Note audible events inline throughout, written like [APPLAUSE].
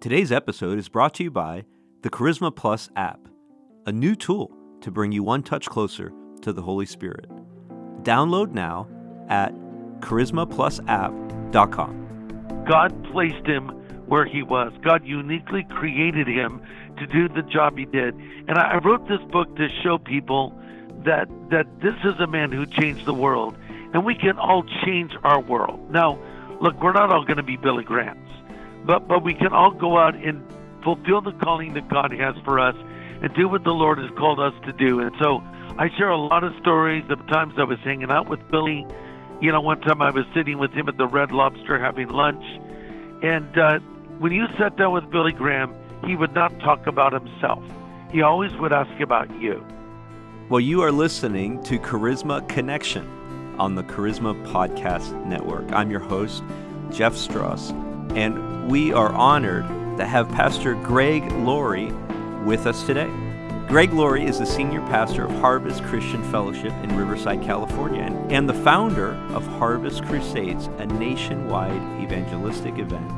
Today's episode is brought to you by the Charisma Plus app, a new tool to bring you one touch closer to the Holy Spirit. Download now at charismaplusapp.com. God placed him where he was. God uniquely created him to do the job he did. And I wrote this book to show people that that this is a man who changed the world, and we can all change our world. Now, look, we're not all going to be Billy Grahams but but we can all go out and fulfill the calling that God has for us and do what the Lord has called us to do. And so I share a lot of stories of times I was hanging out with Billy. You know, one time I was sitting with him at the Red Lobster having lunch, and uh, when you sat down with Billy Graham, he would not talk about himself. He always would ask about you. Well, you are listening to Charisma Connection on the Charisma Podcast Network. I'm your host, Jeff Strauss, and we are honored to have Pastor Greg Laurie with us today. Greg Laurie is the senior pastor of Harvest Christian Fellowship in Riverside, California, and, and the founder of Harvest Crusades, a nationwide evangelistic event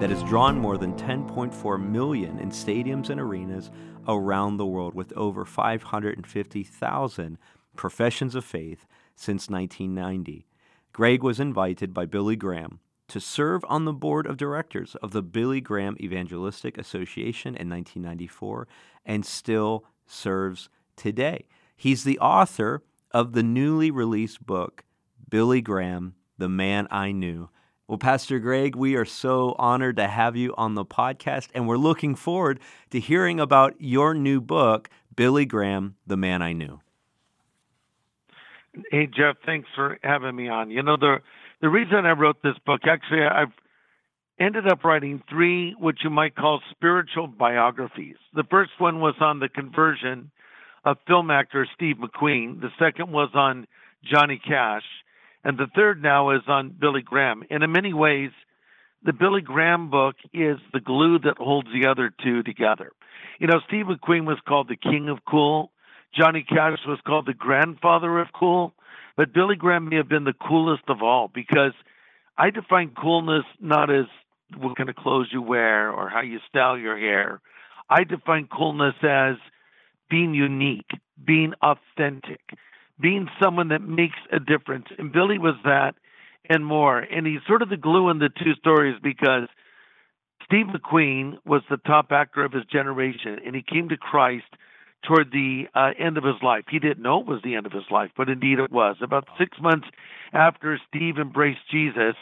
that has drawn more than 10.4 million in stadiums and arenas around the world with over 550,000 professions of faith since 1990. Greg was invited by Billy Graham to serve on the board of directors of the Billy Graham Evangelistic Association in 1994 and still serves today. He's the author of the newly released book, Billy Graham, The Man I Knew. Well, Pastor Greg, we are so honored to have you on the podcast, and we're looking forward to hearing about your new book, Billy Graham, The Man I Knew. Hey, Jeff, thanks for having me on. You know, the the reason I wrote this book, actually, I've ended up writing three, what you might call spiritual biographies. The first one was on the conversion of film actor Steve McQueen. The second was on Johnny Cash. And the third now is on Billy Graham. And in many ways, the Billy Graham book is the glue that holds the other two together. You know, Steve McQueen was called the king of cool. Johnny Cash was called the grandfather of cool. But Billy Graham may have been the coolest of all because I define coolness not as what kind of clothes you wear or how you style your hair. I define coolness as being unique, being authentic, being someone that makes a difference. And Billy was that and more. And he's sort of the glue in the two stories because Steve McQueen was the top actor of his generation and he came to Christ toward the uh, end of his life. He didn't know it was the end of his life, but indeed it was. About six months after Steve embraced Jesus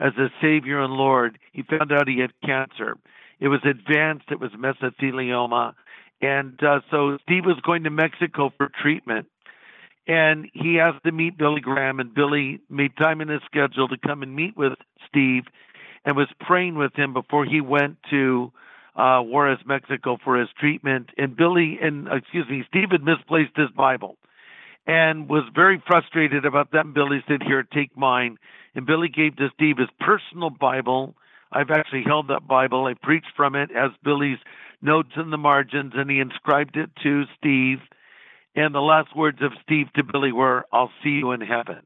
as his Savior and Lord, he found out he had cancer. It was advanced, it was mesothelioma. And uh, so Steve was going to Mexico for treatment. And he asked to meet Billy Graham, and Billy made time in his schedule to come and meet with Steve and was praying with him before he went to uh, Juarez, Mexico for his treatment. And Billy, and excuse me, Steve had misplaced his Bible and was very frustrated about that. And Billy said, Here, take mine. And Billy gave to Steve his personal Bible. I've actually held that Bible. I preached from it as Billy's notes in the margins, and he inscribed it to Steve. And the last words of Steve to Billy were, I'll see you in heaven.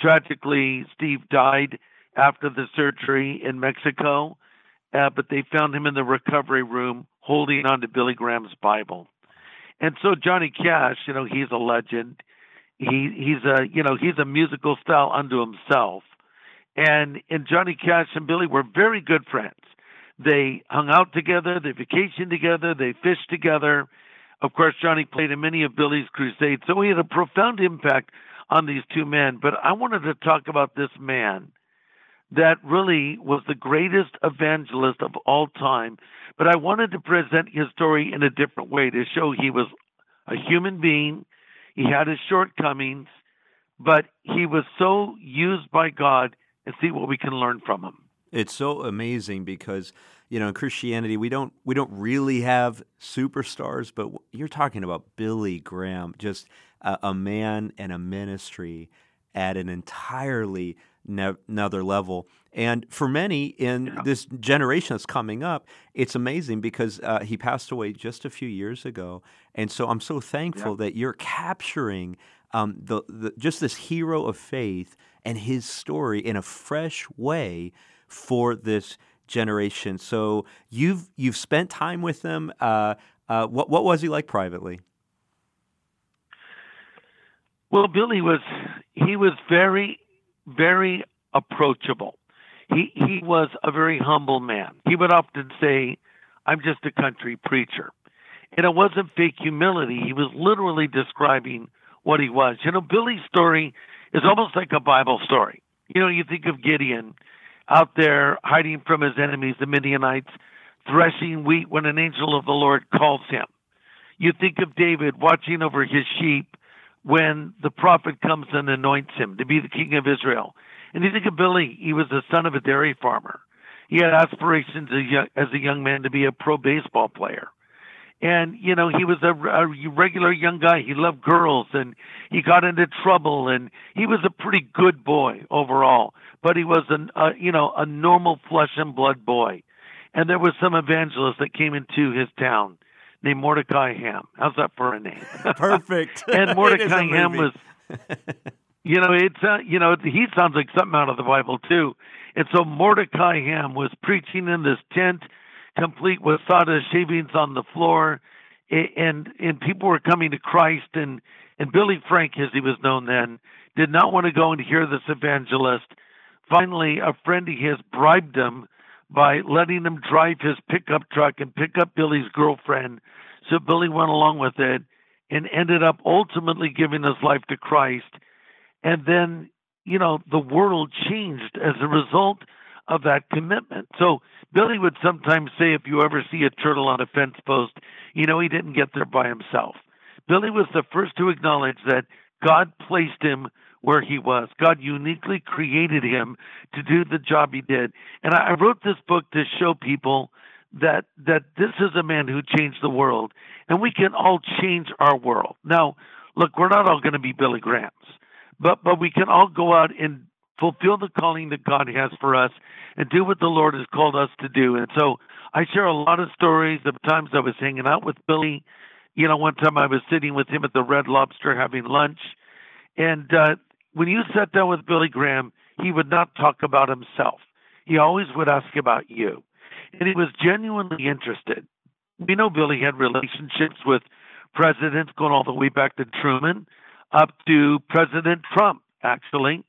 Tragically, Steve died after the surgery in Mexico uh, but they found him in the recovery room holding on to Billy Graham's Bible. And so Johnny Cash, you know, he's a legend. He he's a you know he's a musical style unto himself. And and Johnny Cash and Billy were very good friends. They hung out together, they vacationed together, they fished together. Of course, Johnny played in many of Billy's crusades, so he had a profound impact on these two men. But I wanted to talk about this man that really was the greatest evangelist of all time. But I wanted to present his story in a different way to show he was a human being, he had his shortcomings, but he was so used by God and see what we can learn from him. It's so amazing because you know in Christianity we don't we don't really have superstars, but you're talking about Billy Graham, just a, a man and a ministry at an entirely ne- another level. And for many in yeah. this generation that's coming up, it's amazing because uh, he passed away just a few years ago. And so I'm so thankful yeah. that you're capturing um, the, the, just this hero of faith and his story in a fresh way for this generation. So you've you've spent time with him. Uh, uh, what what was he like privately? Well, Billy was he was very very approachable. He he was a very humble man. He would often say, "I'm just a country preacher," and it wasn't fake humility. He was literally describing what he was. You know, Billy's story is almost like a Bible story. You know, you think of Gideon out there hiding from his enemies, the Midianites, threshing wheat when an angel of the Lord calls him. You think of David watching over his sheep when the prophet comes and anoints him to be the king of Israel. And you think of Billy, he was the son of a dairy farmer. He had aspirations as a young man to be a pro baseball player. And, you know, he was a, a regular young guy. He loved girls and he got into trouble and he was a pretty good boy overall. But he was, an, uh, you know, a normal flesh and blood boy. And there was some evangelist that came into his town named Mordecai Ham. How's that for a name? [LAUGHS] Perfect. [LAUGHS] and Mordecai Ham was, you know, it's uh, you know, he sounds like something out of the Bible too. And so Mordecai Ham was preaching in this tent, complete with sawdust shavings on the floor, and and people were coming to Christ. And and Billy Frank, as he was known then, did not want to go and hear this evangelist. Finally, a friend of his bribed him by letting him drive his pickup truck and pick up Billy's girlfriend. So Billy went along with it and ended up ultimately giving his life to Christ. And then, you know, the world changed as a result of that commitment. So Billy would sometimes say, if you ever see a turtle on a fence post, you know, he didn't get there by himself. Billy was the first to acknowledge that God placed him where he was. God uniquely created him to do the job he did. And I wrote this book to show people that that this is a man who changed the world and we can all change our world. Now, look, we're not all going to be Billy Grahams, but but we can all go out and fulfill the calling that God has for us and do what the Lord has called us to do. And so I share a lot of stories of times I was hanging out with Billy. You know, one time I was sitting with him at the Red Lobster having lunch, and uh, when you sat down with Billy Graham, he would not talk about himself. He always would ask about you. And he was genuinely interested. We know Billy had relationships with presidents going all the way back to Truman up to President Trump, actually.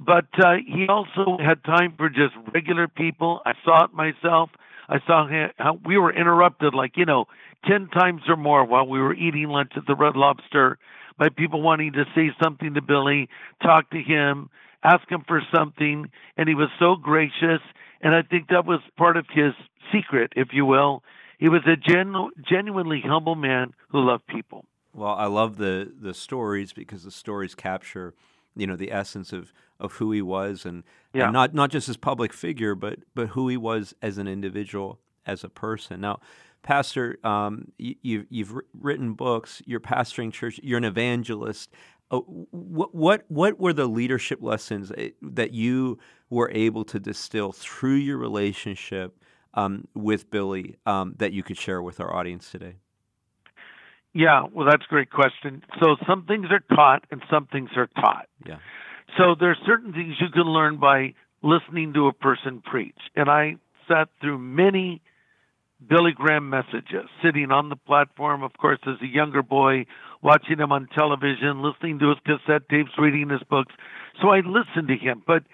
But uh, he also had time for just regular people. I saw it myself. I saw how we were interrupted like, you know, 10 times or more while we were eating lunch at the Red Lobster by people wanting to say something to Billy, talk to him, ask him for something, and he was so gracious. And I think that was part of his secret, if you will. He was a genu- genuinely humble man who loved people. Well, I love the the stories because the stories capture, you know, the essence of, of who he was, and, yeah. and not not just his public figure, but but who he was as an individual, as a person. Now, Pastor, um, you, you've written books, you're pastoring church, you're an evangelist. Uh, what, what, what were the leadership lessons eh, that you were able to distill through your relationship um, with Billy um, that you could share with our audience today? Yeah, well, that's a great question. So some things are taught and some things are taught. Yeah. So there are certain things you can learn by listening to a person preach. And I sat through many Billy Graham messages, sitting on the platform, of course, as a younger boy, watching him on television, listening to his cassette tapes, reading his books. So I listened to him. But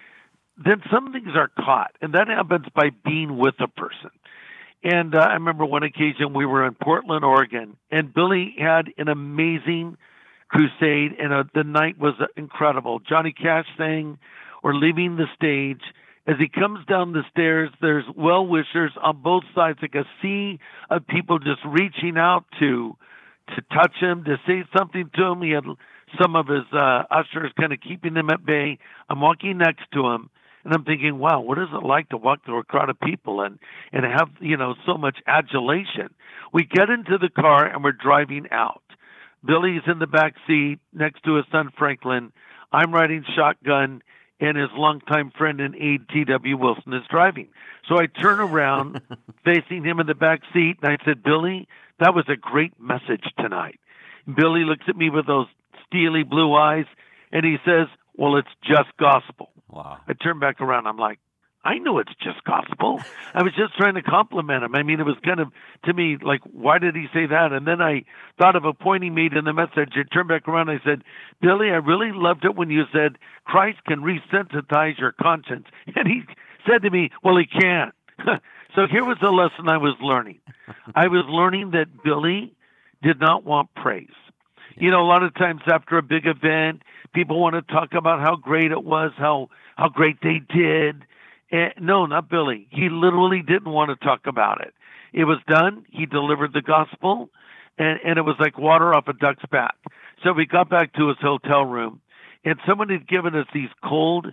then some things are caught, and that happens by being with a person. And uh, I remember one occasion we were in Portland, Oregon, and Billy had an amazing crusade, and uh, the night was incredible. Johnny Cash sang, or leaving the stage as he comes down the stairs, there's well wishers on both sides, like a sea of people just reaching out to to touch him, to say something to him. He had some of his uh, ushers kind of keeping him at bay. I'm walking next to him, and I'm thinking, wow, what is it like to walk through a crowd of people and and have you know so much adulation? We get into the car and we're driving out. Billy's in the back seat next to his son Franklin. I'm riding shotgun and his longtime friend and aide T.W. Wilson is driving. So I turn around, [LAUGHS] facing him in the back seat, and I said, Billy, that was a great message tonight. Billy looks at me with those steely blue eyes, and he says, Well, it's just gospel. Wow. I turn back around. I'm like, I know it's just gospel. I was just trying to compliment him. I mean, it was kind of to me like, why did he say that? And then I thought of a point he made in the message. I turned back around. And I said, Billy, I really loved it when you said Christ can resensitize your conscience. [LAUGHS] And he said to me, Well, he can't. [LAUGHS] so here was the lesson I was learning. I was learning that Billy did not want praise. You know, a lot of times after a big event, people want to talk about how great it was, how how great they did. And no, not Billy. He literally didn't want to talk about it. It was done. He delivered the gospel, and, and it was like water off a duck's back. So we got back to his hotel room, and someone had given us these cold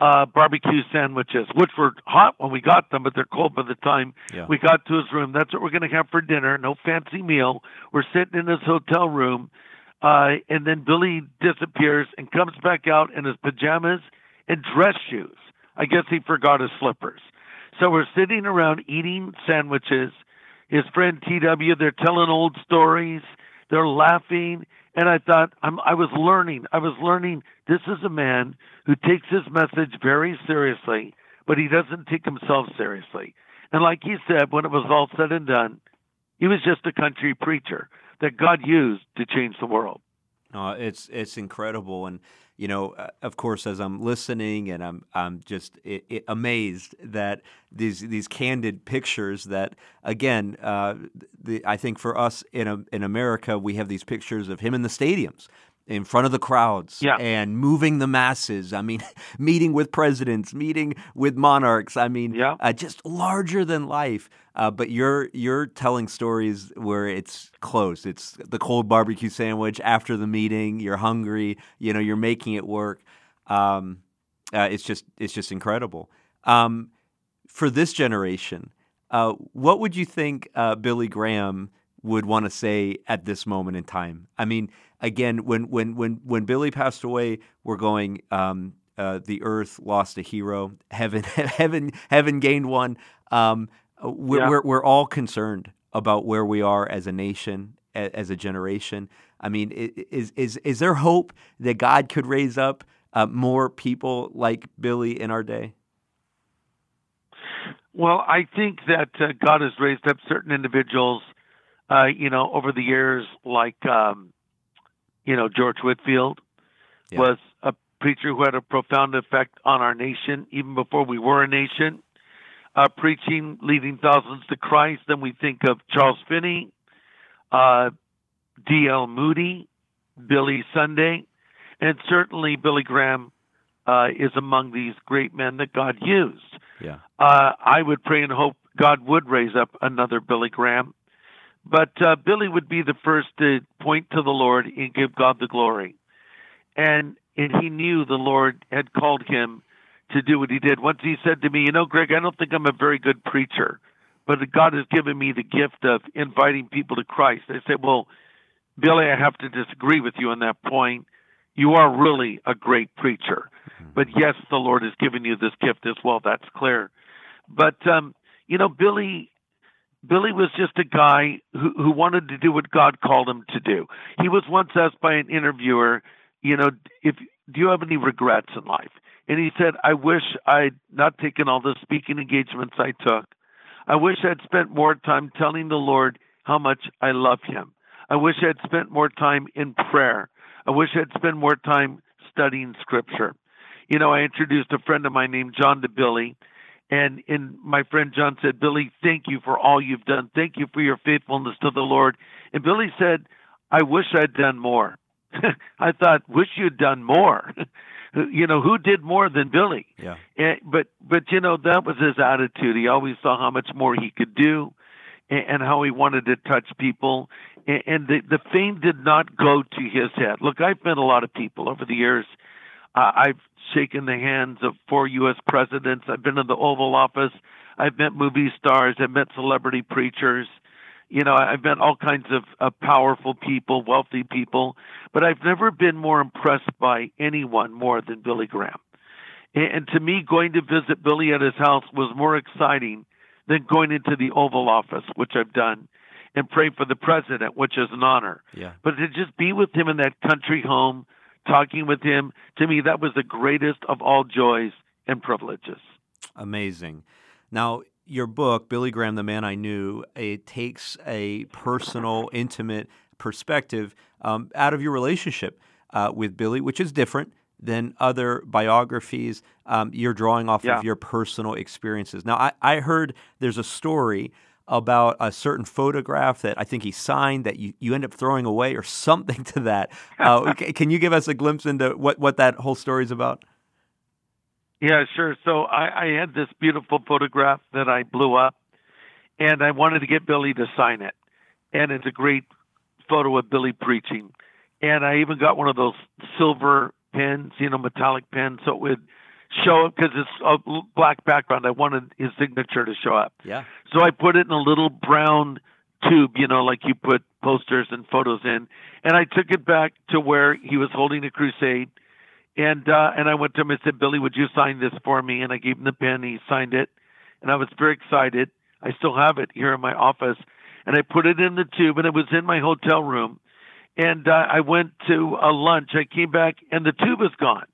uh, barbecue sandwiches, which were hot when we got them, but they're cold by the time yeah. we got to his room. That's what we're going to have for dinner. No fancy meal. We're sitting in his hotel room, uh, and then Billy disappears and comes back out in his pajamas and dress shoes. I guess he forgot his slippers. So we're sitting around eating sandwiches. His friend TW, they're telling old stories. They're laughing. And I thought, I'm, I was learning. I was learning this is a man who takes his message very seriously, but he doesn't take himself seriously. And like he said, when it was all said and done, he was just a country preacher that God used to change the world. Uh, it's it's incredible, and you know, uh, of course, as I'm listening, and I'm I'm just it, it, amazed that these these candid pictures that again, uh, the, I think for us in in America, we have these pictures of him in the stadiums in front of the crowds yeah. and moving the masses. I mean, [LAUGHS] meeting with presidents, meeting with monarchs. I mean, yeah. uh, just larger than life. Uh, but you're you're telling stories where it's close. It's the cold barbecue sandwich after the meeting. You're hungry. You know, you're making it work. Um, uh, it's just it's just incredible. Um, for this generation, uh, what would you think uh, Billy Graham would want to say at this moment in time? I mean, again, when when when when Billy passed away, we're going. Um, uh, the earth lost a hero. Heaven, [LAUGHS] heaven, heaven gained one. Um, we're, yeah. we're, we're all concerned about where we are as a nation, as, as a generation. I mean, is is is there hope that God could raise up uh, more people like Billy in our day? Well, I think that uh, God has raised up certain individuals, uh, you know, over the years, like um, you know, George Whitefield yeah. was a preacher who had a profound effect on our nation, even before we were a nation. Uh, preaching, leading thousands to Christ. Then we think of Charles Finney, uh, D.L. Moody, Billy Sunday, and certainly Billy Graham uh, is among these great men that God used. Yeah. Uh, I would pray and hope God would raise up another Billy Graham. But uh, Billy would be the first to point to the Lord and give God the glory. And, and he knew the Lord had called him to do what he did. Once he said to me, You know, Greg, I don't think I'm a very good preacher, but God has given me the gift of inviting people to Christ. I said, Well, Billy, I have to disagree with you on that point. You are really a great preacher. Mm-hmm. But yes, the Lord has given you this gift as well. That's clear. But, um, you know, Billy Billy was just a guy who, who wanted to do what God called him to do. He was once asked by an interviewer, you know, if do you have any regrets in life? And he said, I wish I'd not taken all the speaking engagements I took. I wish I'd spent more time telling the Lord how much I love him. I wish I'd spent more time in prayer. I wish I'd spent more time studying scripture. You know, I introduced a friend of mine named John to Billy, and and my friend John said, Billy, thank you for all you've done. Thank you for your faithfulness to the Lord. And Billy said, I wish I'd done more. [LAUGHS] I thought, wish you'd done more. [LAUGHS] you know, who did more than Billy? Yeah. And, but but you know that was his attitude. He always saw how much more he could do, and, and how he wanted to touch people. And, and the the fame did not go to his head. Look, I've met a lot of people over the years. Uh, I've shaken the hands of four U.S. presidents. I've been in the Oval Office. I've met movie stars. I've met celebrity preachers. You know, I've met all kinds of uh, powerful people, wealthy people, but I've never been more impressed by anyone more than Billy Graham. And, and to me, going to visit Billy at his house was more exciting than going into the Oval Office, which I've done, and pray for the president, which is an honor. Yeah. But to just be with him in that country home, talking with him, to me, that was the greatest of all joys and privileges. Amazing. Now, your book, Billy Graham, The Man I Knew, it takes a personal, intimate perspective um, out of your relationship uh, with Billy, which is different than other biographies. Um, you're drawing off Yeah. of your personal experiences. Now, I, I heard there's a story about a certain photograph that I think he signed that you, you end up throwing away or something [LAUGHS] to that. Uh, [LAUGHS] can you give us a glimpse into what, what that whole story is about? Yeah, sure. So I, I had this beautiful photograph that I blew up, and I wanted to get Billy to sign it. And it's a great photo of Billy preaching. And I even got one of those silver pens, you know, metallic pens, so it would show up because it's a black background. I wanted his signature to show up. Yeah. So I put it in a little brown tube, you know, like you put posters and photos in, and I took it back to where he was holding the crusade. And uh, and I went to him and said, Billy, would you sign this for me? And I gave him the pen. He signed it, and I was very excited. I still have it here in my office, and I put it in the tube, and it was in my hotel room. And uh, I went to a lunch. I came back, and the tube is gone,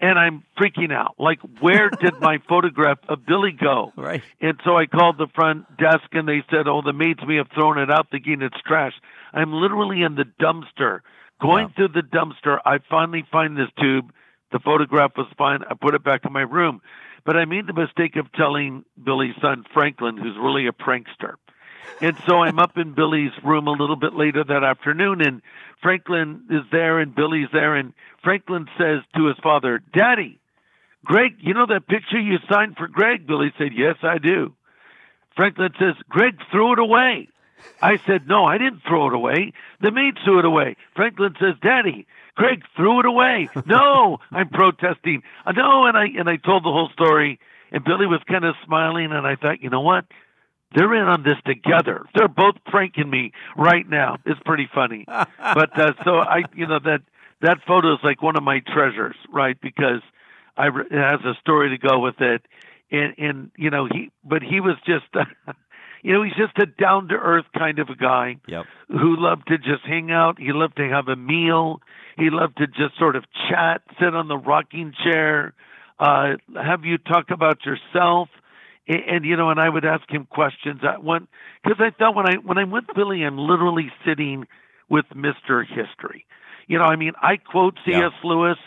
and I'm freaking out. Like, where [LAUGHS] did my photograph of Billy go? Right. And so I called the front desk and they said, Oh, the maids may have thrown it out thinking it's trash. I'm literally in the dumpster. Going Yeah. through the dumpster, I finally find this tube. The photograph was fine. I put it back in my room. But I made the mistake of telling Billy's son, Franklin, who's really a prankster. And so I'm up in Billy's room a little bit later that afternoon, and Franklin is there, and Billy's there, and Franklin says to his father, Daddy, Greg, you know that picture you signed for Greg? Billy said, Yes, I do. Franklin says, Greg threw it away. I said, No, I didn't throw it away. The maid threw it away. Franklin says, Daddy, Greg threw it away. No, I'm protesting. No, and I and I told the whole story, and Billy was kind of smiling, and I thought, you know what? They're in on this together. They're both pranking me right now. It's pretty funny. [LAUGHS] but uh, so I, you know, that that photo is like one of my treasures, right? Because I it has a story to go with it, and and you know he, but he was just, [LAUGHS] you know, he's just a down to earth kind of a guy Yep. who loved to just hang out. He loved to have a meal. He loved to just sort of chat, sit on the rocking chair, uh, have you talk about yourself. And, and you know, and I would ask him questions. Uh, I went because I thought when I when I'm with Billy, I'm literally sitting with Mister History. You know, I mean, I quote C.S. Yeah. Lewis.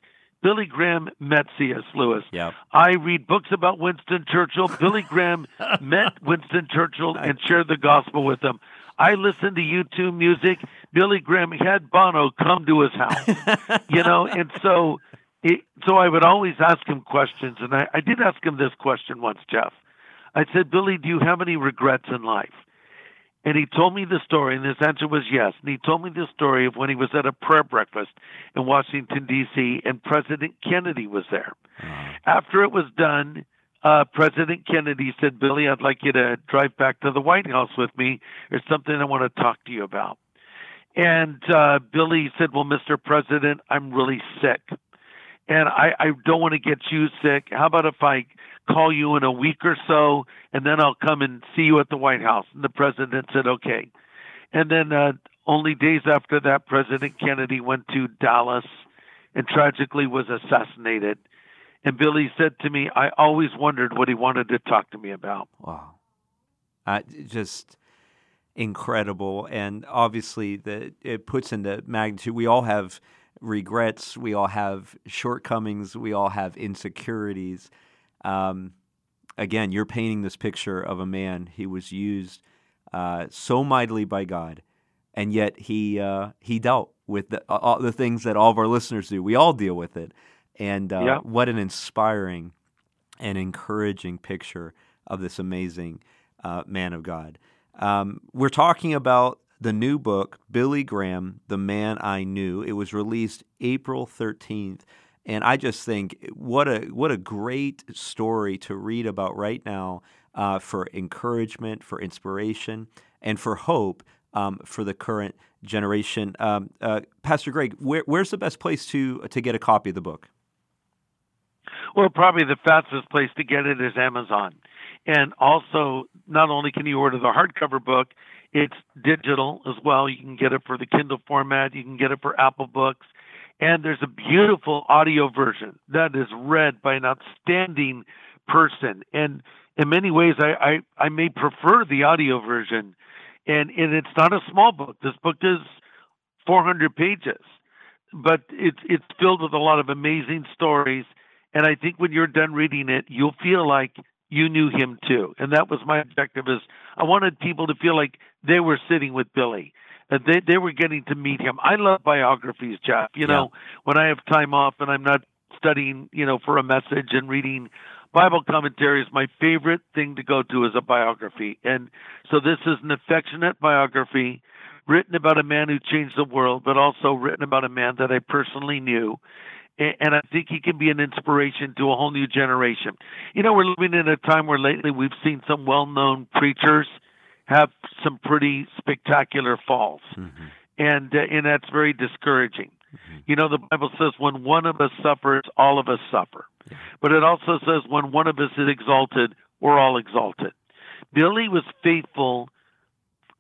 Billy Graham met C.S. Lewis. Yep. I read books about Winston Churchill. Billy [LAUGHS] Graham met Winston Churchill and shared the gospel with him. I listen to U2 music. Billy Graham had Bono come to his house, [LAUGHS] you know, and so it, so I would always ask him questions, and I, I did ask him this question once, Jeff. I said, Billy, do you have any regrets in life? And he told me the story, and his answer was yes. And he told me the story of when he was at a prayer breakfast in Washington, D.C., and President Kennedy was there. After it was done, uh, President Kennedy said, Billy, I'd like you to drive back to the White House with me. There's something I want to talk to you about. And uh, Billy said, Well, Mr. President, I'm really sick. And I, I don't want to get you sick. How about if I call you in a week or so and then I'll come and see you at the White House? And the president said, Okay. And then uh, only days after that, President Kennedy went to Dallas and tragically was assassinated. And Billy said to me, I always wondered what he wanted to talk to me about. Wow. Uh, just incredible. And obviously, the, it puts into magnitude. We all have regrets, we all have shortcomings, we all have insecurities. Um, again, you're painting this picture of a man he was used uh, so mightily by God, and yet he uh, he dealt with the, all the things that all of our listeners do. We all deal with it, and uh, Yeah. what an inspiring and encouraging picture of this amazing uh, man of God. Um, we're talking about the new book, Billy Graham, The Man I Knew. It was released April 13th. And I just think what a what a great story to read about right now uh, for encouragement, for inspiration, and for hope um, for the current generation. Um, uh, Pastor Greg, where, where's the best place to to get a copy of the book? Well, probably the fastest place to get it is Amazon. And also, not only can you order the hardcover book, it's digital as well. You can get it for the Kindle format, you can get it for Apple Books. And there's a beautiful audio version that is read by an outstanding person. And in many ways, I, I, I may prefer the audio version. And, and it's not a small book. This book is 400 pages, but it's, it's filled with a lot of amazing stories. And I think when you're done reading it, you'll feel like you knew him too. And that was my objective is I wanted people to feel like they were sitting with Billy. And they they were getting to meet him. I love biographies, Jeff. You know, when I have time off and I'm not studying, you know, for a message and reading Bible commentary is my favorite thing to go to is a biography. And so this is an affectionate biography written about a man who changed the world, but also written about a man that I personally knew. And I think he can be an inspiration to a whole new generation. You know, we're living in a time where lately we've seen some well known preachers have some pretty spectacular falls. Mm-hmm. And, uh, and that's very discouraging. Mm-hmm. You know, the Bible says when one of us suffers, all of us suffer. Yeah. But it also says when one of us is exalted, we're all exalted. Billy was faithful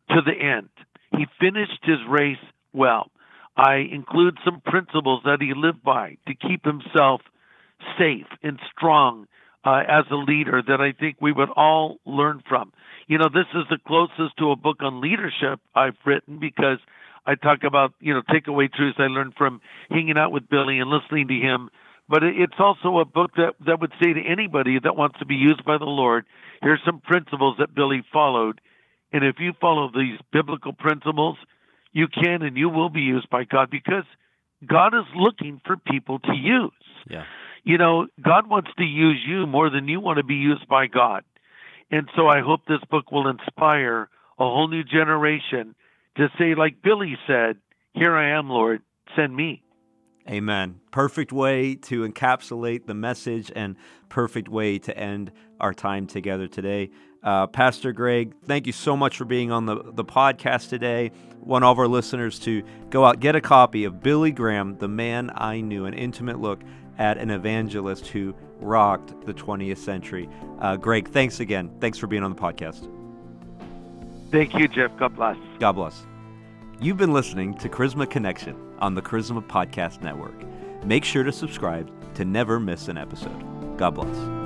to the end. He finished his race well. I include some principles that he lived by to keep himself safe and strong uh, as a leader that I think we would all learn from. You know, this is the closest to a book on leadership I've written because I talk about, you know, takeaway truths I learned from hanging out with Billy and listening to him. But it's also a book that, that would say to anybody that wants to be used by the Lord, here's some principles that Billy followed. And if you follow these biblical principles, you can and you will be used by God because God is looking for people to use. Yeah. You know, God wants to use you more than you want to be used by God. And so I hope this book will inspire a whole new generation to say, like Billy said, Here I am, Lord, send me. Amen. Perfect way to encapsulate the message and perfect way to end our time together today. Uh, Pastor Greg, thank you so much for being on the, the podcast today. Want all of our listeners to go out, get a copy of Billy Graham, The Man I Knew, an intimate look at an evangelist who rocked the 20th century. Uh, Greg, thanks again. Thanks for being on the podcast. Thank you, Jeff. God bless. God bless. You've been listening to Charisma Connection on the Charisma Podcast Network. Make sure to subscribe to never miss an episode. God bless.